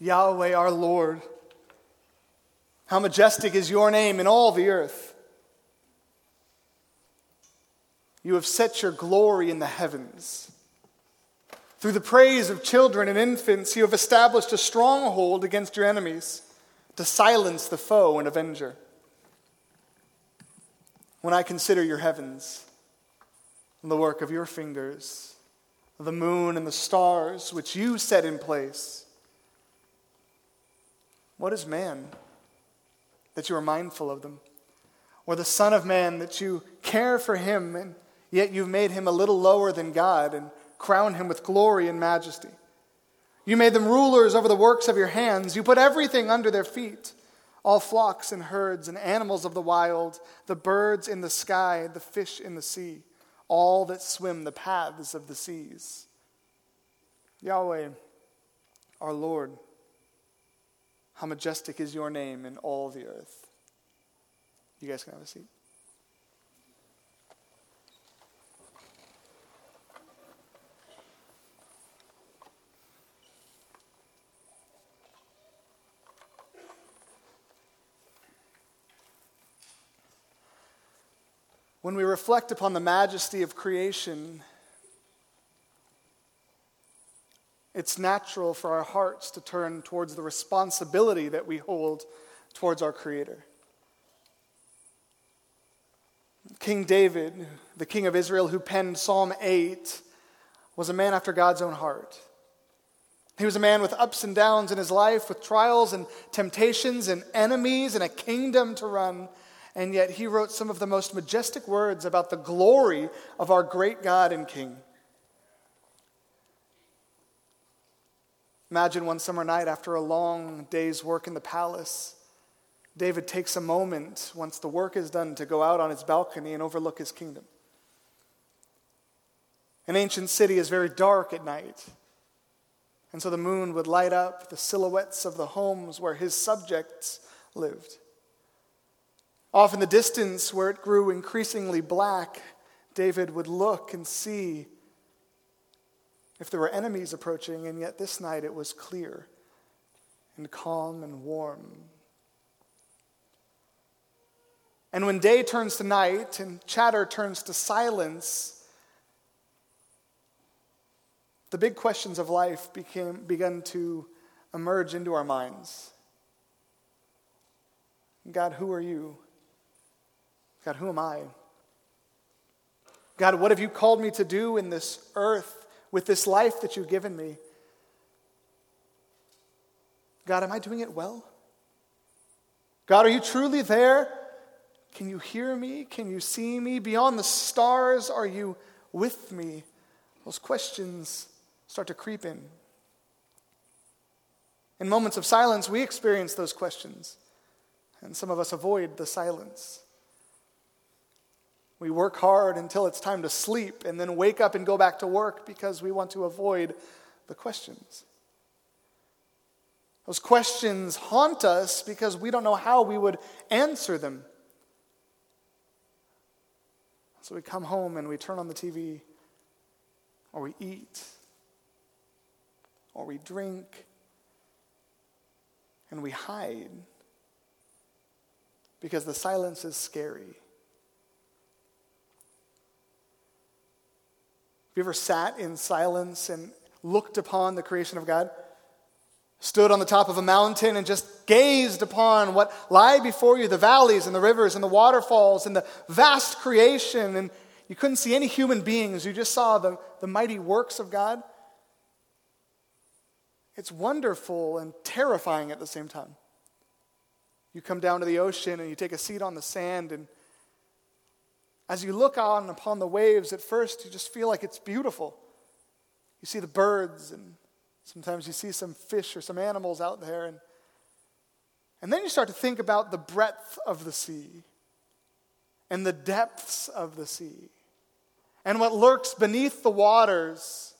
Yahweh our Lord. How majestic is your name in all the earth. You have set your glory in the heavens. Through the praise of children and infants, you have established a stronghold against your enemies to silence the foe and avenger. When I consider your heavens and the work of your fingers, the moon and the stars which you set in place, what is man that you are mindful of them? Or the Son of Man that you care for him, and yet you've made him a little lower than God and crown him with glory and majesty? You made them rulers over the works of your hands. You put everything under their feet all flocks and herds and animals of the wild, the birds in the sky, the fish in the sea, all that swim the paths of the seas. Yahweh, our Lord, how majestic is your name in all the earth. You guys can have a seat. When we reflect upon the majesty of creation, it's natural for our hearts to turn towards the responsibility that we hold towards our Creator. King David, the king of Israel who penned Psalm 8, was a man after God's own heart. He was a man with ups and downs in his life, with trials and temptations and enemies and a kingdom to run and yet he wrote some of the most majestic words about the glory of our great God and King. Imagine one summer night after a long day's work in the palace, David takes a moment, once the work is done, to go out on his balcony and overlook his kingdom. An ancient city is very dark at night, and so the moon would light up the silhouettes of the homes where his subjects lived. Off in the distance, where it grew increasingly black, David would look and see if there were enemies approaching, and yet this night it was clear and calm and warm. And when day turns to night and chatter turns to silence, the big questions of life became, began to emerge into our minds. God, who are you? God, who am I? God, what have you called me to do in this earth with this life that you've given me? God, am I doing it well? God, are you truly there? Can you hear me? Can you see me? Beyond the stars, are you with me? Those questions start to creep in. In moments of silence, we experience those questions, and some of us avoid the silence. We work hard until it's time to sleep and then wake up and go back to work because we want to avoid the questions. Those questions haunt us because we don't know how we would answer them. So we come home and we turn on the TV, or we eat, or we drink, and we hide because the silence is scary. Have you ever sat in silence and looked upon the creation of God? Stood on the top of a mountain and just gazed upon what lie before you the valleys and the rivers and the waterfalls and the vast creation, and you couldn't see any human beings. You just saw the, the mighty works of God. It's wonderful and terrifying at the same time. You come down to the ocean and you take a seat on the sand and as you look on upon the waves, at first you just feel like it's beautiful. You see the birds, and sometimes you see some fish or some animals out there. And, and then you start to think about the breadth of the sea and the depths of the sea and what lurks beneath the waters.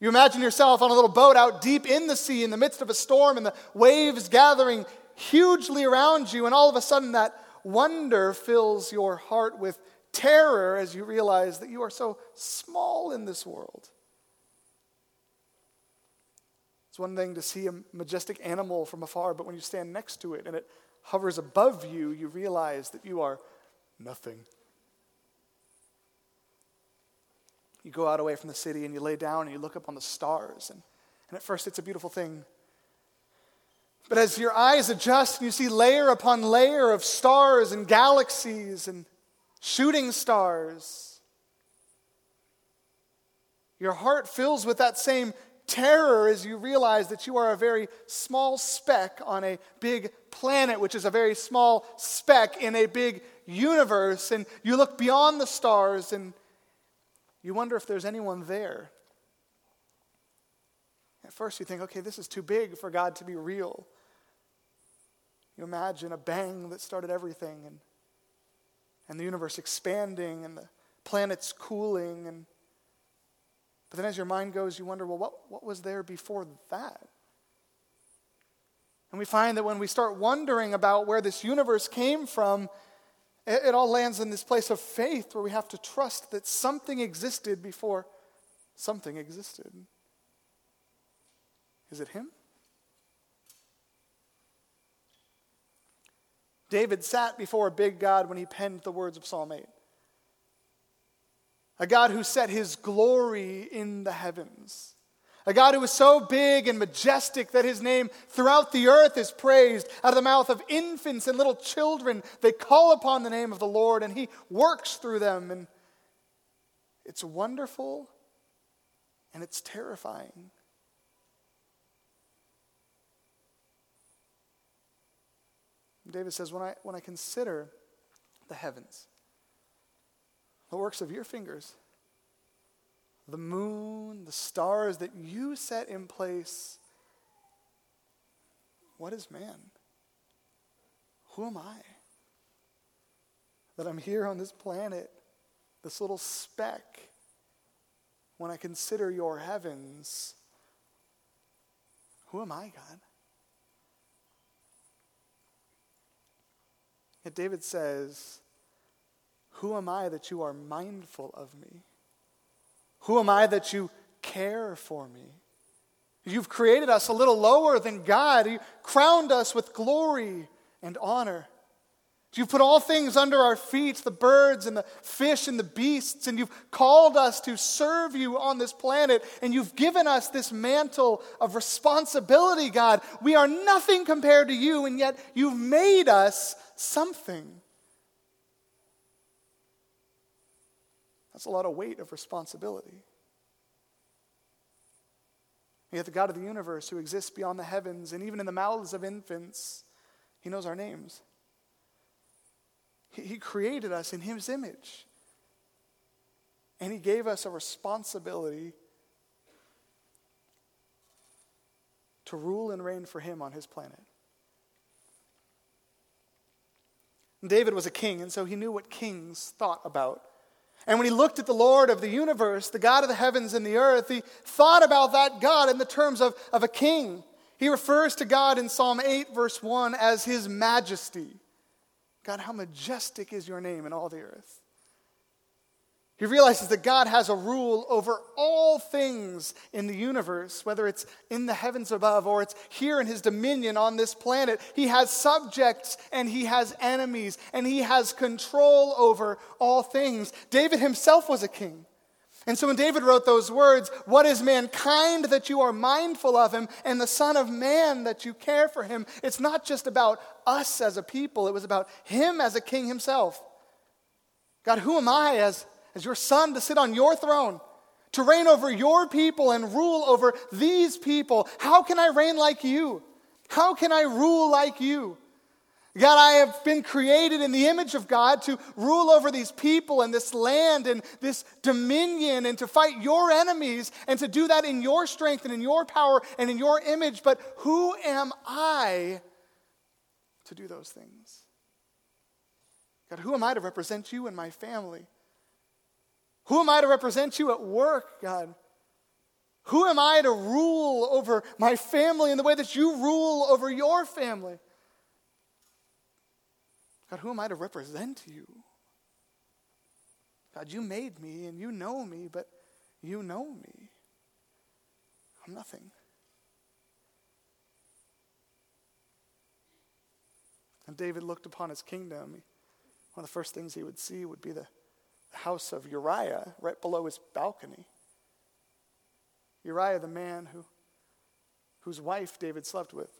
You imagine yourself on a little boat out deep in the sea in the midst of a storm and the waves gathering hugely around you, and all of a sudden that wonder fills your heart with terror as you realize that you are so small in this world. It's one thing to see a majestic animal from afar, but when you stand next to it and it hovers above you, you realize that you are nothing. You go out away from the city and you lay down and you look up on the stars. And, and at first, it's a beautiful thing. But as your eyes adjust and you see layer upon layer of stars and galaxies and shooting stars, your heart fills with that same terror as you realize that you are a very small speck on a big planet, which is a very small speck in a big universe. And you look beyond the stars and you wonder if there's anyone there. At first, you think, okay, this is too big for God to be real. You imagine a bang that started everything and, and the universe expanding and the planets cooling. And, but then as your mind goes, you wonder, well, what, what was there before that? And we find that when we start wondering about where this universe came from, it, it all lands in this place of faith where we have to trust that something existed before something existed. Is it Him? David sat before a big God when he penned the words of Psalm 8. A God who set his glory in the heavens. A God who is so big and majestic that his name throughout the earth is praised. Out of the mouth of infants and little children, they call upon the name of the Lord and he works through them. And it's wonderful and it's terrifying. David says, when I, when I consider the heavens, the works of your fingers, the moon, the stars that you set in place, what is man? Who am I? That I'm here on this planet, this little speck, when I consider your heavens, who am I, God? Yet David says, Who am I that you are mindful of me? Who am I that you care for me? You've created us a little lower than God. You crowned us with glory and honor. You've put all things under our feet, the birds and the fish and the beasts, and you've called us to serve you on this planet, and you've given us this mantle of responsibility, God. We are nothing compared to you, and yet you've made us something. That's a lot of weight of responsibility. Yet the God of the universe, who exists beyond the heavens and even in the mouths of infants, he knows our names. He, created us in his image. And he gave us a responsibility to rule and reign for him on his planet. David was a king, and so he knew what kings thought about. And when he looked at the Lord of the universe, the God of the heavens and the earth, he thought about that God in the terms of, of a king. He refers to God in Psalm 8, verse 1, as his majesty. God, how majestic is your name in all the earth. He realizes that God has a rule over all things in the universe, whether it's in the heavens above or it's here in his dominion on this planet. He has subjects and he has enemies and he has control over all things. David himself was a king. And so when David wrote those words, What is mankind that you are mindful of him, and the Son of Man that you care for him? It's not just about us as a people, it was about him as a king himself. God, who am I as as your son to sit on your throne, to reign over your people and rule over these people. How can I reign like you? How can I rule like you? God, I have been created in the image of God to rule over these people and this land and this dominion and to fight your enemies and to do that in your strength and in your power and in your image. But who am I to do those things? God, who am I to represent you and my family? Who am I to represent you at work, God? Who am I to rule over my family in the way that you rule over your family? God, who am I to represent you? God, you made me and you know me, but you know me. I'm nothing. And David looked upon his kingdom. One of the first things he would see would be the house of Uriah right below his balcony. Uriah, the man who, whose wife David slept with.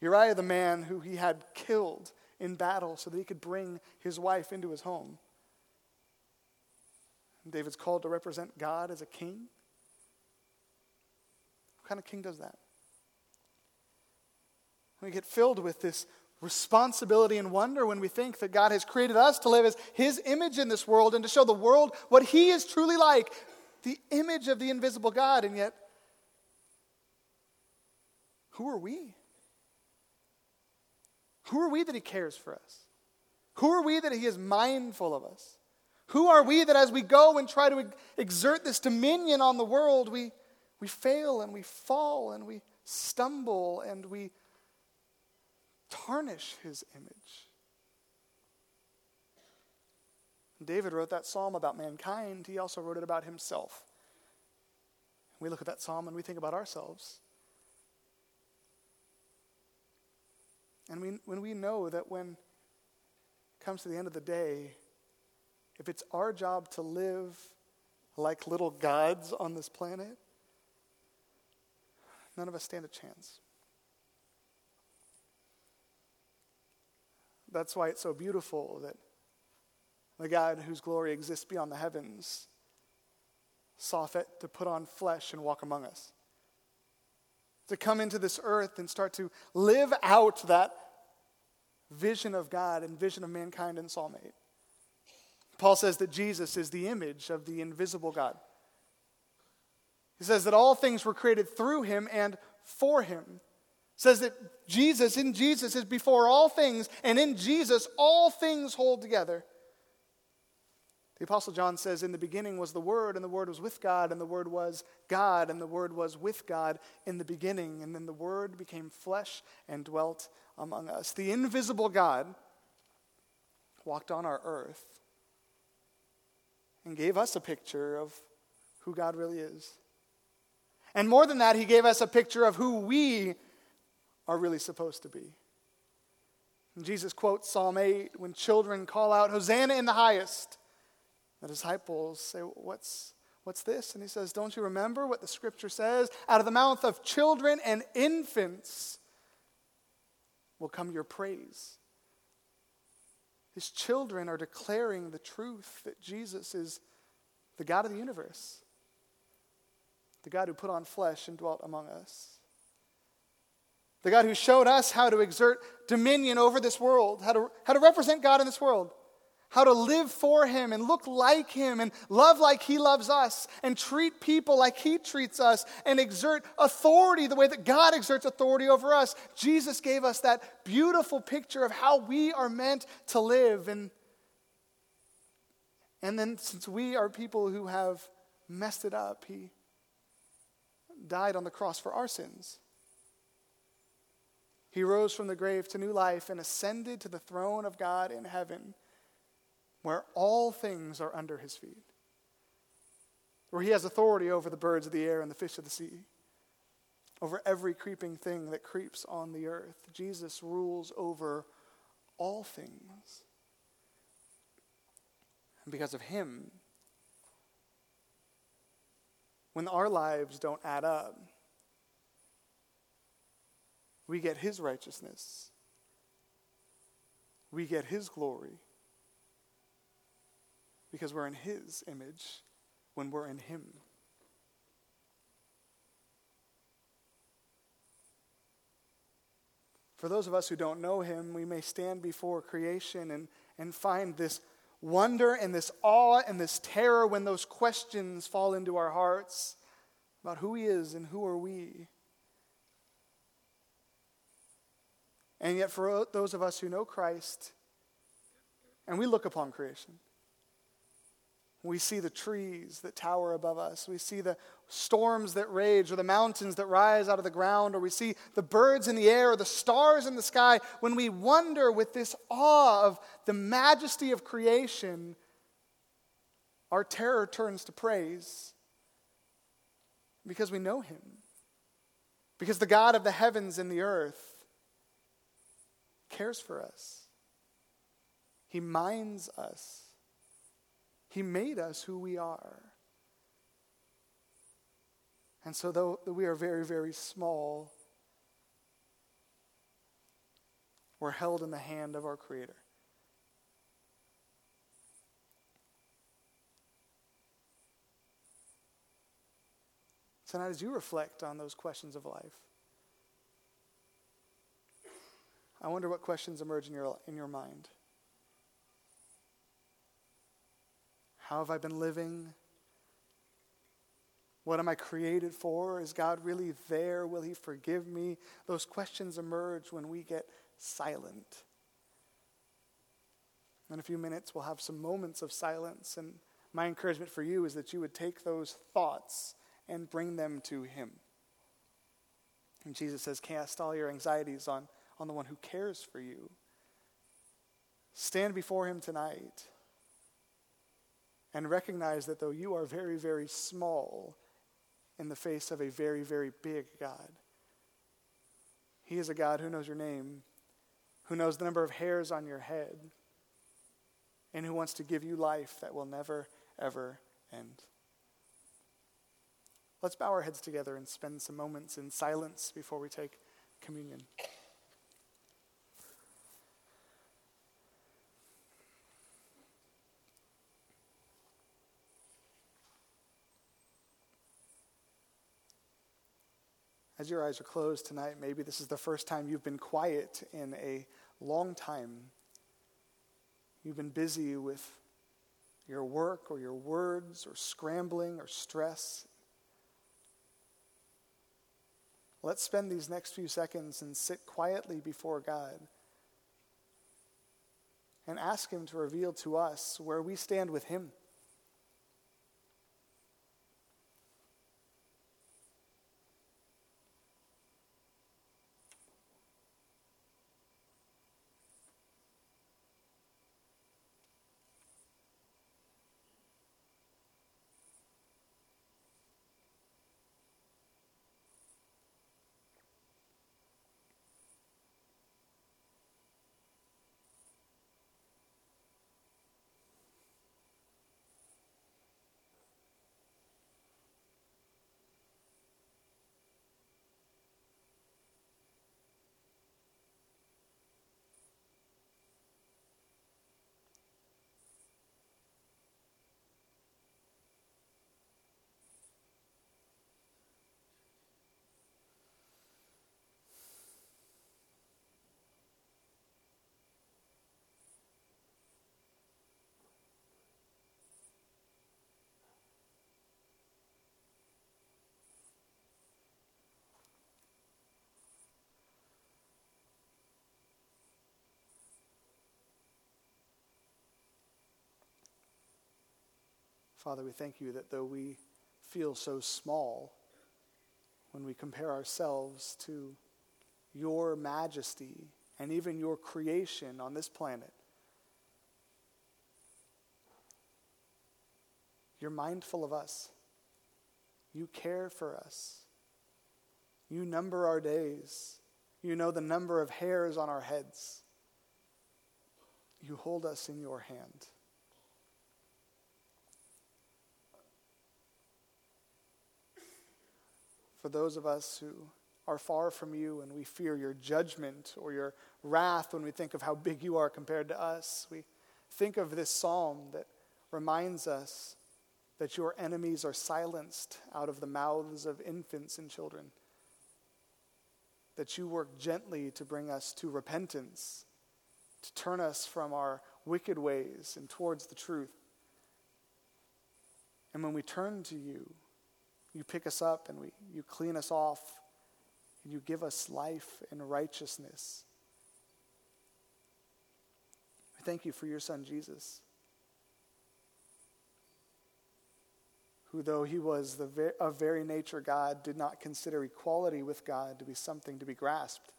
Uriah, the man who he had killed in battle so that he could bring his wife into his home. David's called to represent God as a king. What kind of king does that? We get filled with this responsibility and wonder when we think that God has created us to live as His image in this world and to show the world what He is truly like the image of the invisible God. And yet, who are we? Who are we that He cares for us? Who are we that He is mindful of us? Who are we that as we go and try to exert this dominion on the world, we, we fail and we fall and we stumble and we tarnish his image? David wrote that psalm about mankind. He also wrote it about himself. We look at that psalm and we think about ourselves. And we, when we know that when it comes to the end of the day, if it's our job to live like little gods on this planet, none of us stand a chance. That's why it's so beautiful that the God whose glory exists beyond the heavens saw fit to put on flesh and walk among us. To come into this earth and start to live out that vision of God and vision of mankind in Psalm 8. Paul says that Jesus is the image of the invisible God. He says that all things were created through him and for him. Says that Jesus, in Jesus, is before all things, and in Jesus, all things hold together. The Apostle John says, In the beginning was the Word, and the Word was with God, and the Word was God, and the Word was with God in the beginning. And then the Word became flesh and dwelt among us. The invisible God walked on our earth and gave us a picture of who God really is. And more than that, he gave us a picture of who we are really supposed to be. And Jesus quotes Psalm 8 when children call out, Hosanna in the highest. The disciples say, What's, what's this? And he says, Don't you remember what the scripture says? Out of the mouth of children and infants will come your praise. His children are declaring the truth that Jesus is the God of the universe, the God who put on flesh and dwelt among us, the God who showed us how to exert dominion over this world, how to, how to represent God in this world how to live for Him and look like Him and love like He loves us and treat people like He treats us and exert authority the way that God exerts authority over us. Jesus gave us that beautiful picture of how we are meant to live. And, and then, since we are people who have messed it up, He died on the cross for our sins. He rose from the grave to new life and ascended to the throne of God in heaven where all things are under his feet, where he has authority over the birds of the air and the fish of the sea, over every creeping thing that creeps on the earth. Jesus rules over all things. And because of him, when our lives don't add up, we get his righteousness. We get his glory because we're in His image when we're in Him. For those of us who don't know Him, we may stand before creation and, and find this wonder and this awe and this terror when those questions fall into our hearts about who He is and who are we. And yet, for those of us who know Christ, and we look upon creation, we see the trees that tower above us. We see the storms that rage, or the mountains that rise out of the ground, or we see the birds in the air, or the stars in the sky. When we wonder with this awe of the majesty of creation, our terror turns to praise because we know Him. Because the God of the heavens and the earth cares for us. He minds us. He made us who we are. And so, though we are very, very small, we're held in the hand of our Creator. Tonight, as you reflect on those questions of life, I wonder what questions emerge in your, in your mind. How have I been living? What am I created for? Is God really there? Will He forgive me? Those questions emerge when we get silent. In a few minutes, we'll have some moments of silence. And my encouragement for you is that you would take those thoughts and bring them to Him. And Jesus says, Cast all your anxieties on on the one who cares for you. Stand before him tonight and recognize that though you are very, very small in the face of a very, very big God, he is a God who knows your name, who knows the number of hairs on your head, and who wants to give you life that will never, ever end. Let's bow our heads together and spend some moments in silence before we take communion. As your eyes are closed tonight, maybe this is the first time you've been quiet in a long time. You've been busy with your work or your words or scrambling or stress. Let's spend these next few seconds and sit quietly before God and ask Him to reveal to us where we stand with Him. Father, we thank you that though we feel so small when we compare ourselves to your majesty and even your creation on this planet, you're mindful of us. You care for us. You number our days. You know the number of hairs on our heads. You hold us in your hand. For those of us who are far from you and we fear your judgment or your wrath when we think of how big you are compared to us. We think of this psalm that reminds us that your enemies are silenced out of the mouths of infants and children, that you work gently to bring us to repentance, to turn us from our wicked ways and towards the truth. And when we turn to you, you pick us up and we, you clean us off and you give us life and righteousness. I thank you for your son Jesus, who, though he was the ver- of very nature God, did not consider equality with God to be something to be grasped,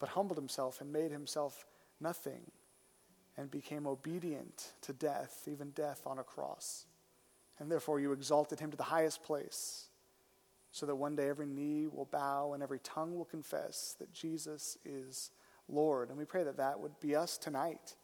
but humbled himself and made himself nothing and became obedient to death, even death on a cross. And therefore, you exalted him to the highest place, so that one day every knee will bow and every tongue will confess that Jesus is Lord. And we pray that that would be us tonight.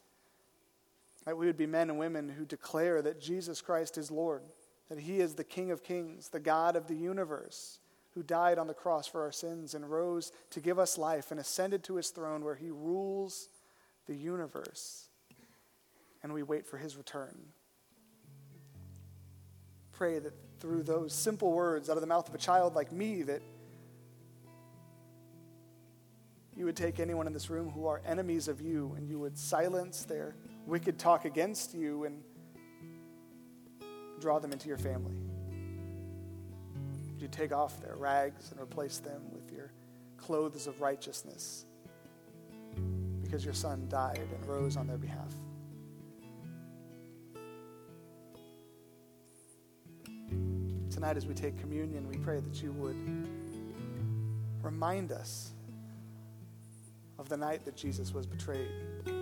That we would be men and women who declare that Jesus Christ is Lord, that He is the King of kings, the God of the universe, who died on the cross for our sins and rose to give us life and ascended to His throne where He rules the universe. And we wait for His return. Pray that through those simple words out of the mouth of a child like me, that you would take anyone in this room who are enemies of you and you would silence their wicked talk against you and draw them into your family. You take off their rags and replace them with your clothes of righteousness because your son died and rose on their behalf. Tonight, as we take communion, we pray that you would remind us of the night that Jesus was betrayed. As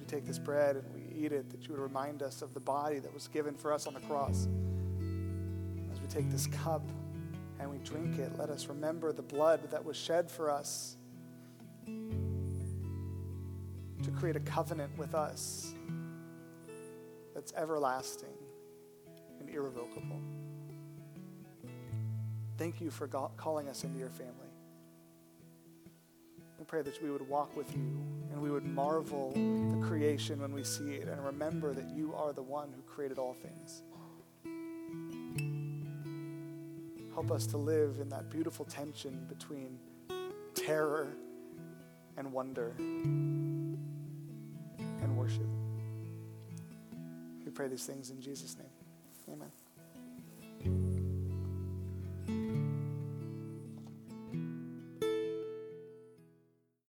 we take this bread and we eat it, that you would remind us of the body that was given for us on the cross. As we take this cup and we drink it, let us remember the blood that was shed for us to create a covenant with us that's everlasting irrevocable. Thank you for calling us into your family. We pray that we would walk with you and we would marvel the creation when we see it and remember that you are the one who created all things. Help us to live in that beautiful tension between terror and wonder and worship. We pray these things in Jesus' name. Amen.